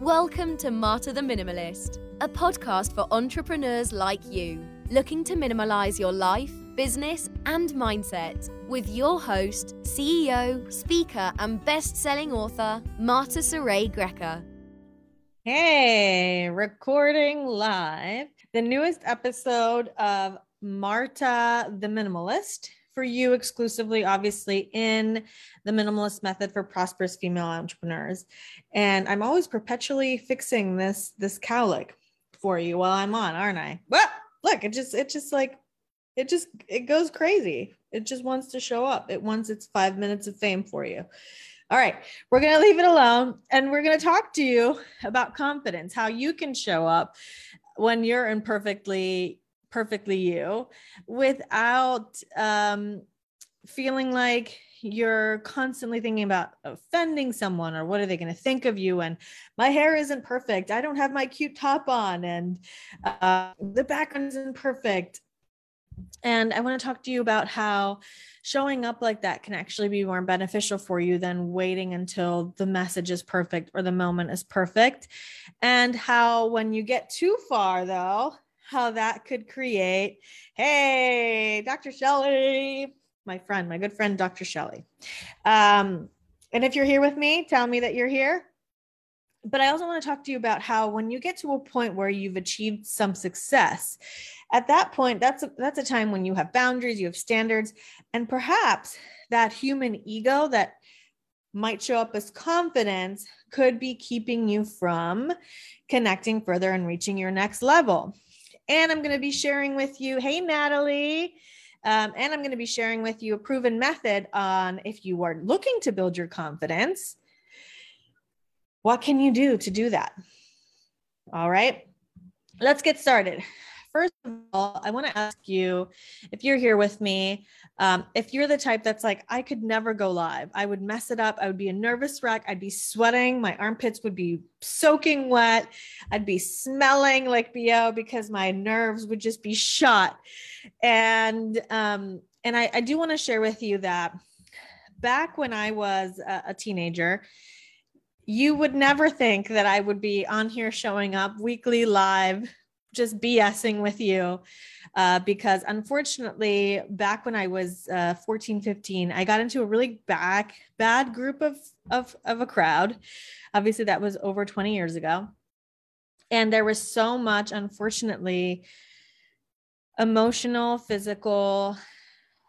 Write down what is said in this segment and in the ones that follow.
Welcome to Marta the Minimalist, a podcast for entrepreneurs like you, looking to minimalize your life, business, and mindset with your host, CEO, speaker, and best selling author, Marta Saray Greca. Hey, recording live the newest episode of Marta the Minimalist for you exclusively, obviously, in the minimalist method for prosperous female entrepreneurs. And I'm always perpetually fixing this this cowlick for you while I'm on, aren't I? Well, look, it just it just like it just it goes crazy. It just wants to show up. It wants its five minutes of fame for you. All right, we're going to leave it alone and we're going to talk to you about confidence, how you can show up when you're imperfectly perfectly you without um, feeling like you're constantly thinking about offending someone or what are they going to think of you and my hair isn't perfect i don't have my cute top on and uh, the background isn't perfect. And i want to talk to you about how showing up like that can actually be more beneficial for you than waiting until the message is perfect or the moment is perfect. And how when you get too far though how that could create. Hey, Dr. Shelley, my friend, my good friend, Dr. Shelley. Um, and if you're here with me, tell me that you're here. But I also want to talk to you about how when you get to a point where you've achieved some success, at that point, that's a, that's a time when you have boundaries, you have standards, and perhaps that human ego that might show up as confidence could be keeping you from connecting further and reaching your next level. And I'm going to be sharing with you, hey, Natalie. Um, and I'm going to be sharing with you a proven method on if you are looking to build your confidence, what can you do to do that? All right, let's get started first of all, I want to ask you if you're here with me, um, if you're the type that's like, I could never go live, I would mess it up. I would be a nervous wreck. I'd be sweating. My armpits would be soaking wet. I'd be smelling like BO because my nerves would just be shot. And, um, and I, I do want to share with you that back when I was a, a teenager, you would never think that I would be on here showing up weekly live just BSing with you uh, because unfortunately, back when I was uh, 14, 15, I got into a really bad, bad group of, of, of a crowd. Obviously, that was over 20 years ago. And there was so much, unfortunately, emotional, physical,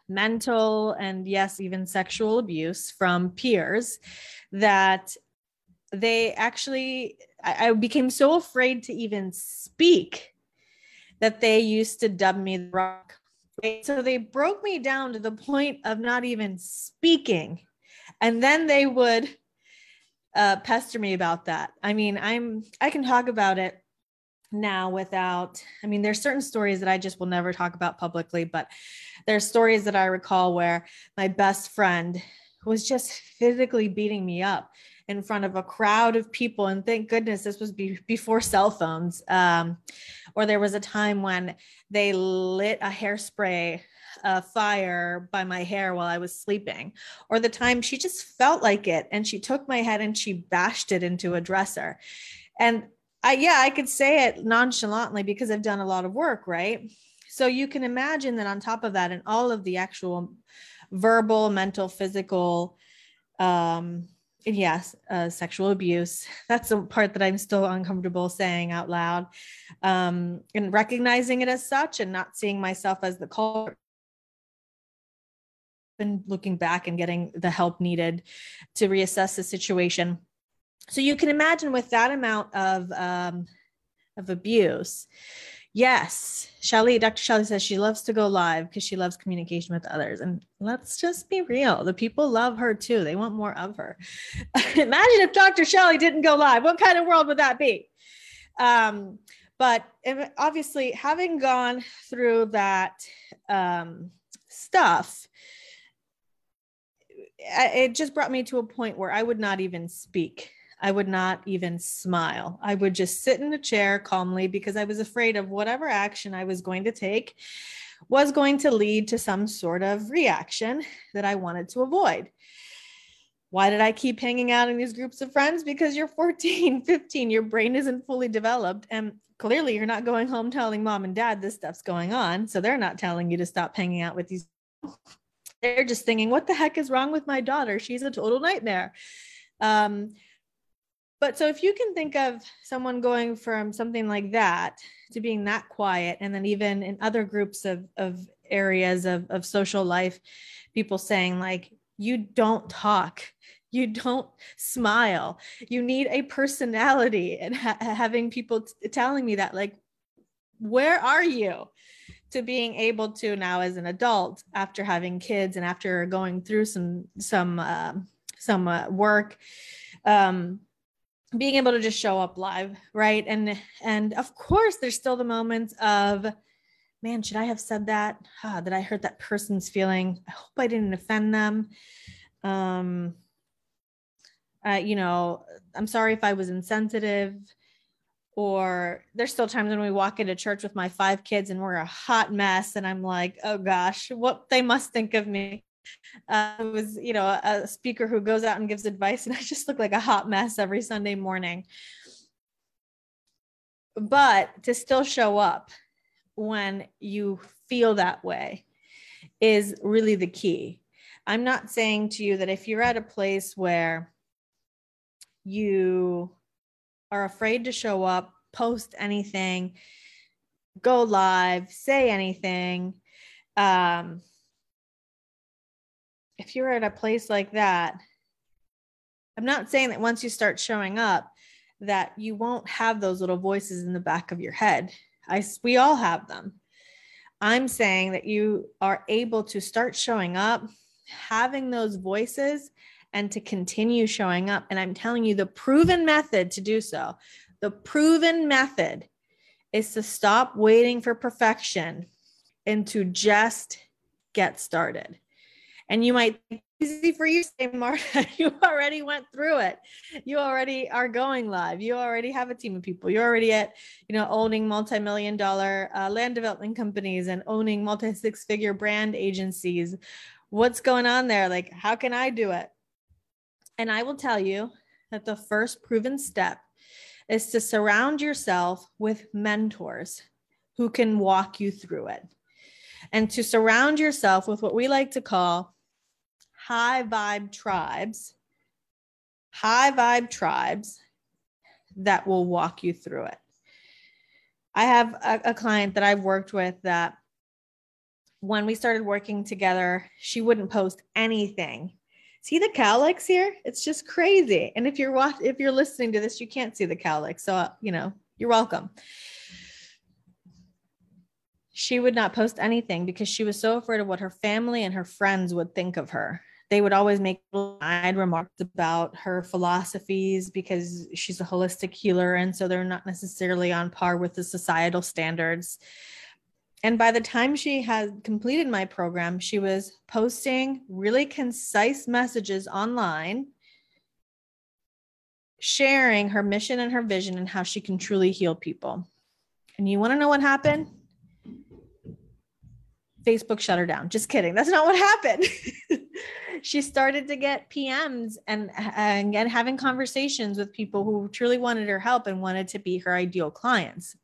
mental, and yes, even sexual abuse from peers that they actually I became so afraid to even speak that they used to dub me the rock. So they broke me down to the point of not even speaking. And then they would uh, pester me about that. I mean, I'm I can talk about it now without I mean, there's certain stories that I just will never talk about publicly, but there's stories that I recall where my best friend was just physically beating me up in front of a crowd of people. And thank goodness this was be- before cell phones. Um, or there was a time when they lit a hairspray fire by my hair while I was sleeping, or the time she just felt like it and she took my head and she bashed it into a dresser. And I, yeah, I could say it nonchalantly because I've done a lot of work, right? So you can imagine that on top of that, and all of the actual verbal, mental, physical um, yes, uh, sexual abuse. That's the part that I'm still uncomfortable saying out loud. Um, and recognizing it as such and not seeing myself as the culprit. And looking back and getting the help needed to reassess the situation. So you can imagine with that amount of um, of abuse, Yes, Shelly, Dr. Shelly says she loves to go live because she loves communication with others. And let's just be real. The people love her too. They want more of her. Imagine if Dr. Shelly didn't go live. What kind of world would that be? Um, but obviously, having gone through that um, stuff, it just brought me to a point where I would not even speak I would not even smile. I would just sit in a chair calmly because I was afraid of whatever action I was going to take was going to lead to some sort of reaction that I wanted to avoid. why did I keep hanging out in these groups of friends? Because you're 14, 15, your brain isn't fully developed. And clearly you're not going home telling mom and dad this stuff's going on. So they're not telling you to stop hanging out with these. They're just thinking, what the heck is wrong with my daughter? She's a total nightmare. Um, but so if you can think of someone going from something like that to being that quiet, and then even in other groups of, of areas of, of social life, people saying, like, you don't talk. You don't smile. You need a personality. And ha- having people t- telling me that like where are you? to being able to now as an adult after having kids and after going through some some uh, some uh, work um being able to just show up live right and and of course there's still the moments of man should i have said that ah, that i hurt that person's feeling i hope i didn't offend them um uh, you know, I'm sorry if I was insensitive. Or there's still times when we walk into church with my five kids and we're a hot mess, and I'm like, oh gosh, what they must think of me. Uh, was, you know, a speaker who goes out and gives advice, and I just look like a hot mess every Sunday morning. But to still show up when you feel that way is really the key. I'm not saying to you that if you're at a place where you are afraid to show up, post anything, go live, say anything, um, if you're at a place like that, I'm not saying that once you start showing up, that you won't have those little voices in the back of your head. I we all have them. I'm saying that you are able to start showing up, having those voices and to continue showing up. And I'm telling you, the proven method to do so, the proven method is to stop waiting for perfection and to just get started. And you might think easy for you say marta you already went through it. You already are going live. You already have a team of people. You're already at you know owning multi-million dollar uh, land development companies and owning multi six figure brand agencies. What's going on there? Like how can i do it? And I will tell you that the first proven step is to surround yourself with mentors who can walk you through it. And to surround yourself with what we like to call high vibe tribes, high vibe tribes that will walk you through it. I have a, a, client that I've worked with that when we started working together, she wouldn't post anything see the cowlicks here? It's just crazy. And if you're watch, if you're listening to this, you can't see the cowlicks. So, uh, you know, you're welcome. She would not post anything because she was so afraid of what her family and her friends would think of her. They would always make side remarks about her philosophies because she's a holistic healer. And so they're not necessarily on par with the societal standards and by the time she had completed my program, she was posting really concise messages online, sharing her mission and her vision and how she can truly heal people. And you want to know what happened? Facebook shut her down. Just kidding. That's not what happened. she started to get PMs and, and having conversations with people who truly wanted her help and wanted to be her ideal clients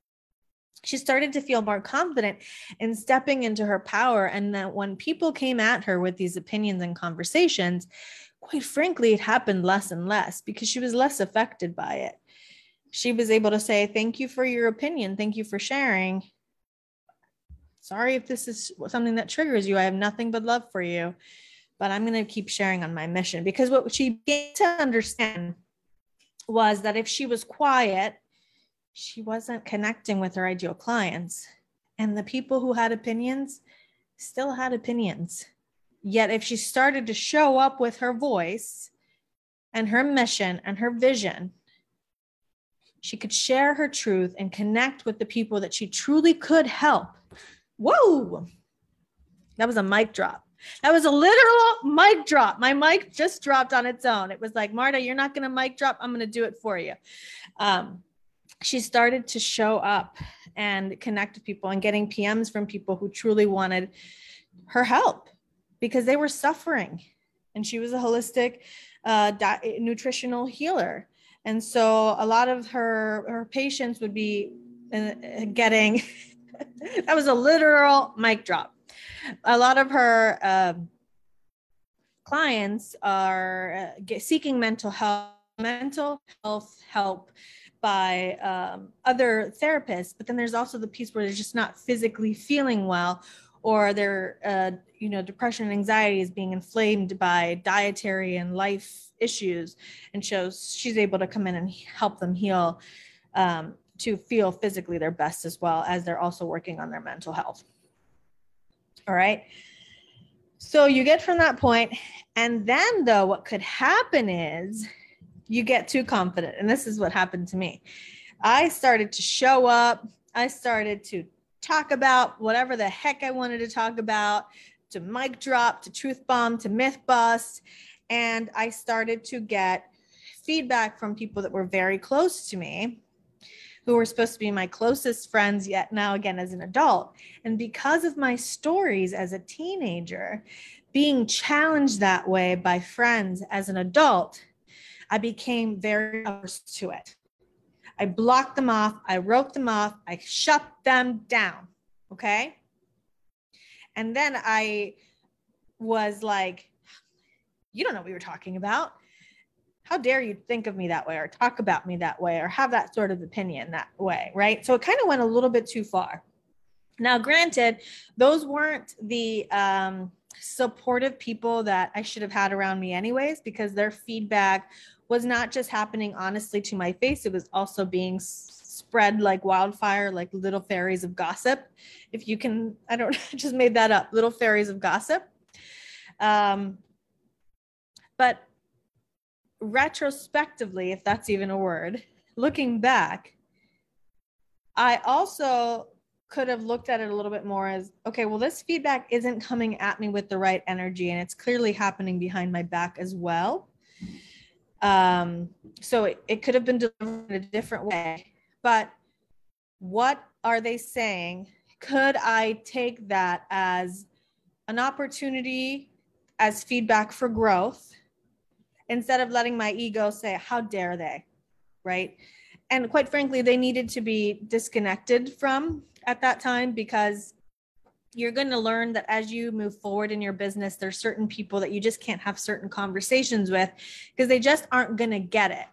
she started to feel more confident in stepping into her power. And that when people came at her with these opinions and conversations, quite frankly, it happened less and less because she was less affected by it. She was able to say, Thank you for your opinion. Thank you for sharing. Sorry if this is something that triggers you. I have nothing but love for you, but I'm going to keep sharing on my mission because what she began to understand was that if she was quiet she wasn't connecting with her ideal clients. And the people who had opinions still had opinions. Yet, if she started to show up with her voice and her mission and her vision, she could share her truth and connect with the people that she truly could help. Whoa, that was a mic drop. That was a literal mic drop. My mic just dropped on its own. It was like, Marta, you're not going to mic drop. I'm going to do it for you. Um, she started to show up and connect with people and getting PMs from people who truly wanted her help because they were suffering. And she was a holistic a di- nutritional healer. And so a lot of her her patients would be uh, getting that was a literal mic drop. A lot of her uh, clients are uh, seeking mental health mental health help by um, other therapists but then there's also the piece where they're just not physically feeling well or their uh, you know depression and anxiety is being inflamed by dietary and life issues and shows she's able to come in and help them heal um, to feel physically their best as well as they're also working on their mental health. All right? So you get from that point and then though what could happen is you get too confident and this is what happened to me. I started to show up. I started to talk about whatever the heck I wanted to talk about, to mic drop, to truth bomb, to myth bust. And I started to get feedback from people that were very close to me, who were supposed to be my closest friends, yet now again as an adult. And because of my stories as a teenager, being challenged that way by friends as an adult, I became very averse to it. I blocked them off. I wrote them off. I shut them down. Okay. And then I was like, you don't know what we were talking about. How dare you think of me that way or talk about me that way or have that sort of opinion that way? Right. So it kind of went a little bit too far. Now, granted, those weren't the um, supportive people that I should have had around me, anyways, because their feedback was not just happening honestly to my face, it was also being spread like wildfire, like little fairies of gossip. If you can, I don't just made that up, little fairies of gossip. Um, but retrospectively, if that's even a word, looking back, I also could have looked at it a little bit more as okay, well, this feedback isn't coming at me with the right energy, and it's clearly happening behind my back as well. Um, so it, it could have been delivered in a different way. But what are they saying? Could I take that as an opportunity, as feedback for growth, instead of letting my ego say, How dare they? Right. And quite frankly, they needed to be disconnected from at that time because you're going to learn that as you move forward in your business, there's certain people that you just can't have certain conversations with because they just aren't going to get it.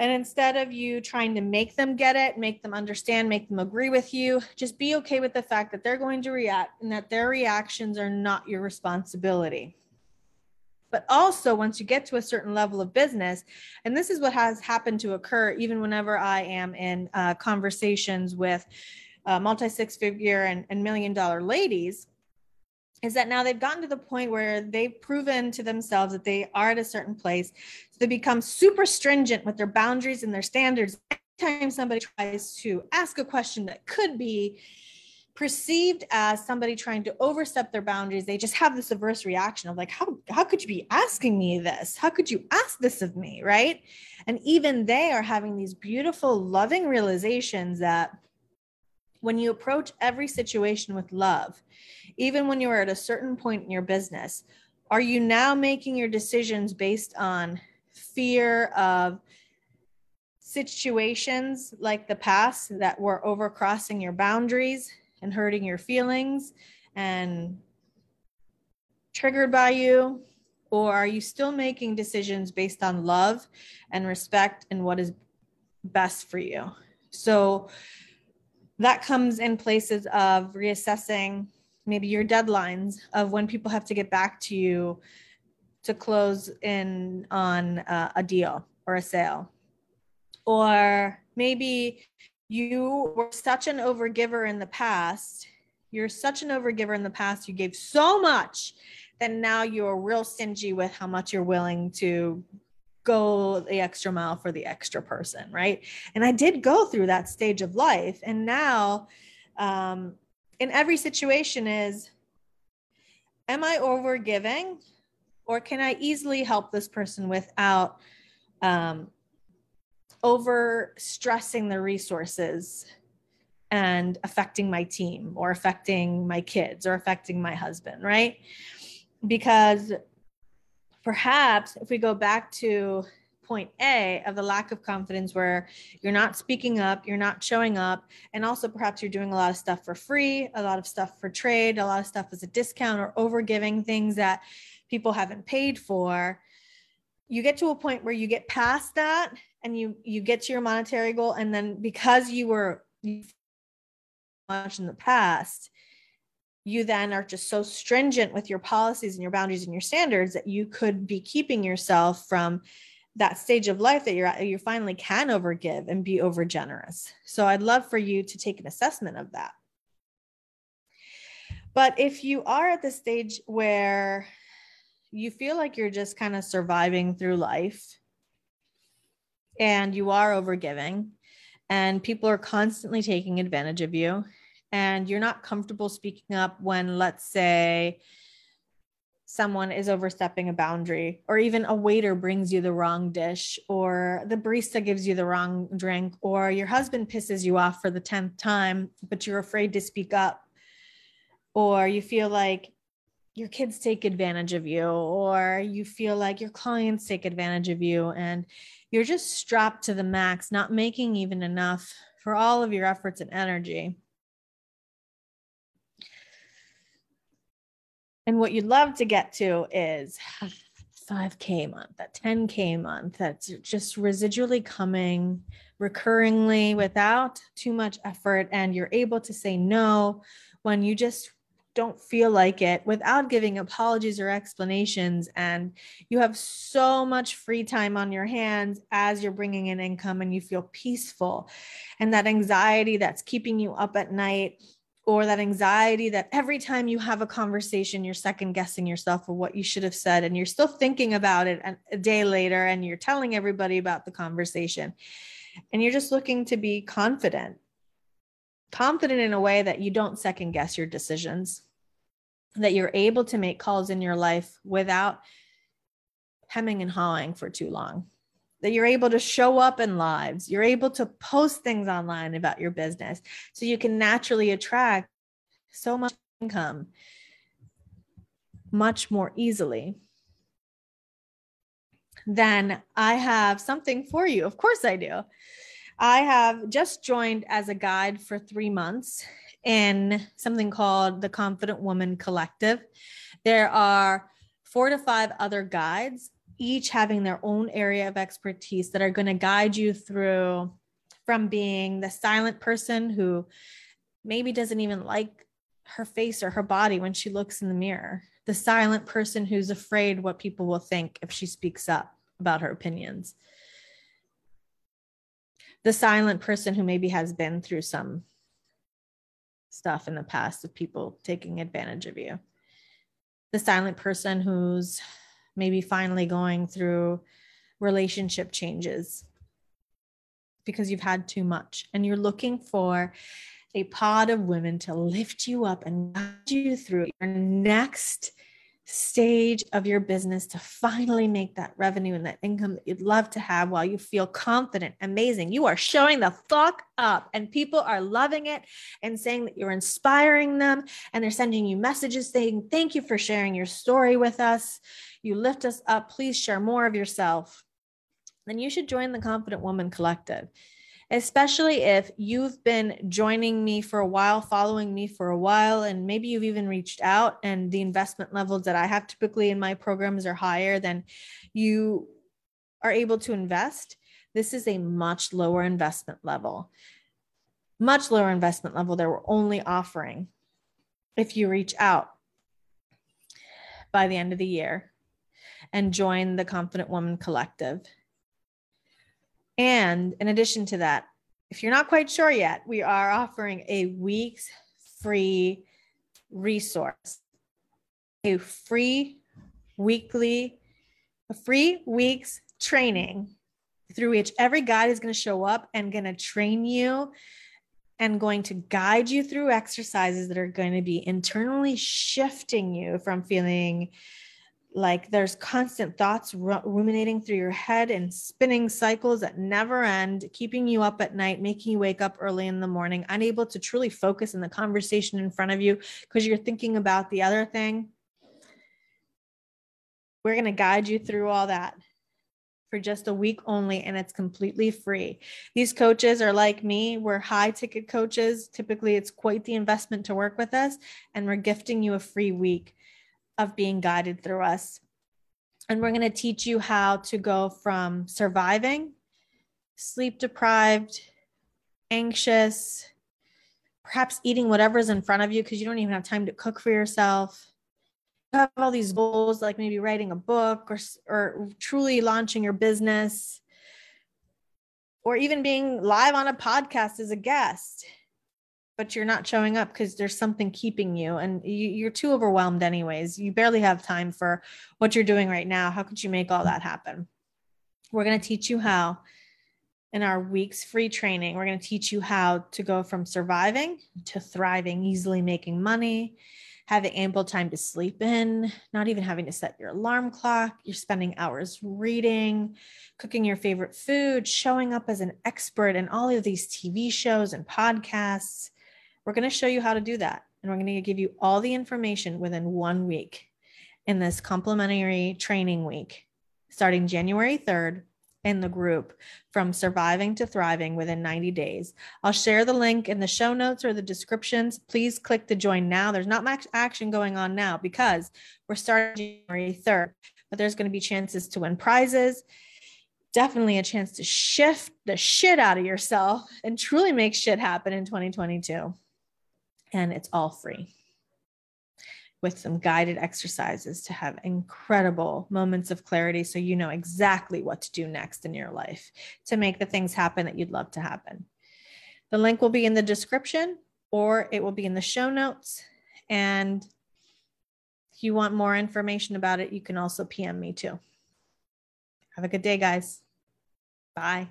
And instead of you trying to make them get it, make them understand, make them agree with you, just be okay with the fact that they're going to react and that their reactions are not your responsibility. But also, once you get to a certain level of business, and this is what has happened to occur even whenever I am in uh, conversations with uh, multi six figure and, and million dollar ladies is that now they've gotten to the point where they've proven to themselves that they are at a certain place. So they become super stringent with their boundaries and their standards. Anytime somebody tries to ask a question that could be perceived as somebody trying to overstep their boundaries, they just have this averse reaction of like, how, how could you be asking me this? How could you ask this of me? Right. And even they are having these beautiful, loving realizations that when you approach every situation with love, even when you are at a certain point in your business, are you now making your decisions based on fear of situations like the past that were overcrossing your boundaries and hurting your feelings and triggered by you? Or are you still making decisions based on love and respect and what is best for you? So, that comes in places of reassessing maybe your deadlines of when people have to get back to you to close in on uh, a deal or a sale or maybe you were such an overgiver in the past you're such an overgiver in the past you gave so much that now you're real stingy with how much you're willing to go the extra mile for the extra person, right? And I did go through that stage of life. And now, um, in every situation, is am I over giving or can I easily help this person without um, over stressing the resources and affecting my team or affecting my kids or affecting my husband, right? Because perhaps if we go back to point A of the lack of confidence where you're not speaking up, you're not showing up, and also perhaps you're doing a lot of stuff for free, a lot of stuff for trade, a lot of stuff as a discount or over giving things that people haven't paid for. You get to a point where you get past that and you you get to your monetary goal and then because you were much in the past, you then are just so stringent with your policies and your boundaries and your standards that you could be keeping yourself from that stage of life that you're at you finally can overgive and be over generous so i'd love for you to take an assessment of that. But if you are at the stage where you feel like you're just kind of surviving through life and you are overgiving and people are constantly taking advantage of you and you're not comfortable speaking up when let's say someone is overstepping a boundary or even a waiter brings you the wrong dish or the barista gives you the wrong drink or your husband pisses you off for the 10th time but you're afraid to speak up or you feel like your kids take advantage of you or you feel like your clients take advantage of you and you're just strapped to the max not making even enough for all of your efforts and energy And what you'd love to get to is 5K month, that 10K month that's just residually coming recurringly without too much effort. And you're able to say no when you just don't feel like it without giving apologies or explanations. And you have so much free time on your hands as you're bringing in income and you feel peaceful. And that anxiety that's keeping you up at night or that anxiety that every time you have a conversation, you're second guessing yourself of what you should have said, and you're still thinking about it a day later, and you're telling everybody about the conversation. And you're just looking to be confident, confident in a way that you don't second guess your decisions, that you're able to make calls in your life without hemming and hawing for too long that you're able to show up in lives, you're able to post things online about your business so you can naturally attract so much income much more easily. Then I have something for you. Of course, I do. I have just joined as a guide for three months in something called the Confident Woman Collective. There are four to five other guides each having their own area of expertise that are going to guide you through from being the silent person who maybe doesn't even like her face or her body when she looks in the mirror, the silent person who's afraid what people will think if she speaks up about her opinions, the silent person who maybe has been through some stuff in the past of people taking advantage of you, the silent person who's maybe finally going through relationship changes because you've had too much and you're looking for a pod of women to lift you up and guide you through your next stage of your business to finally make that revenue and that income that you'd love to have while you feel confident, amazing. You are showing the fuck up and people are loving it and saying that you're inspiring them and they're sending you messages saying, Thank you for sharing your story with us. You lift us up. Please share more of yourself. Then you should join the Confident Woman Collective especially if you've been joining me for a while, following me for a while, and maybe you've even reached out and the investment levels that I have typically in my programs are higher than you are able to invest. This is a much lower investment level, much lower investment level that we're only offering if you reach out by the end of the year and join the Confident Woman Collective. And in addition to that, if you're not quite sure yet, we are offering a week's free resource, a free weekly, a free week's training through which every guide is going to show up and going to train you and going to guide you through exercises that are going to be internally shifting you from feeling like there's constant thoughts ruminating through your head and spinning cycles that never end, keeping you up at night, making you wake up early in the morning, unable to truly focus in the conversation in front of you because you're thinking about the other thing. We're going to guide you through all that for just a week only, and it's completely free. These coaches are like me, we're high ticket coaches. Typically, it's quite the investment to work with us, and we're gifting you a free week of being guided through us. And we're going to teach you how to go from surviving, sleep deprived, anxious, perhaps eating whatever's in front of you because you don't even have time to cook for yourself. You have all these goals, like maybe writing a book or, or truly launching your business, or even being live on a podcast as a guest, but you're not showing up because there's something keeping you and you, you're too overwhelmed, anyways. You barely have time for what you're doing right now. How could you make all that happen? We're going to teach you how in our week's free training, we're going to teach you how to go from surviving to thriving, easily making money, having ample time to sleep in, not even having to set your alarm clock. You're spending hours reading, cooking your favorite food, showing up as an expert in all of these TV shows and podcasts. We're going to show you how to do that. And we're going to give you all the information within one week in this complimentary training week starting January 3rd in the group from surviving to thriving within 90 days. I'll share the link in the show notes or the descriptions. Please click to join now. There's not much action going on now because we're starting January 3rd, but there's going to be chances to win prizes. Definitely a chance to shift the shit out of yourself and truly make shit happen in 2022. And it's all free with some guided exercises to have incredible moments of clarity so you know exactly what to do next in your life to make the things happen that you'd love to happen. The link will be in the description or it will be in the show notes. And if you want more information about it, you can also PM me too. Have a good day, guys. Bye.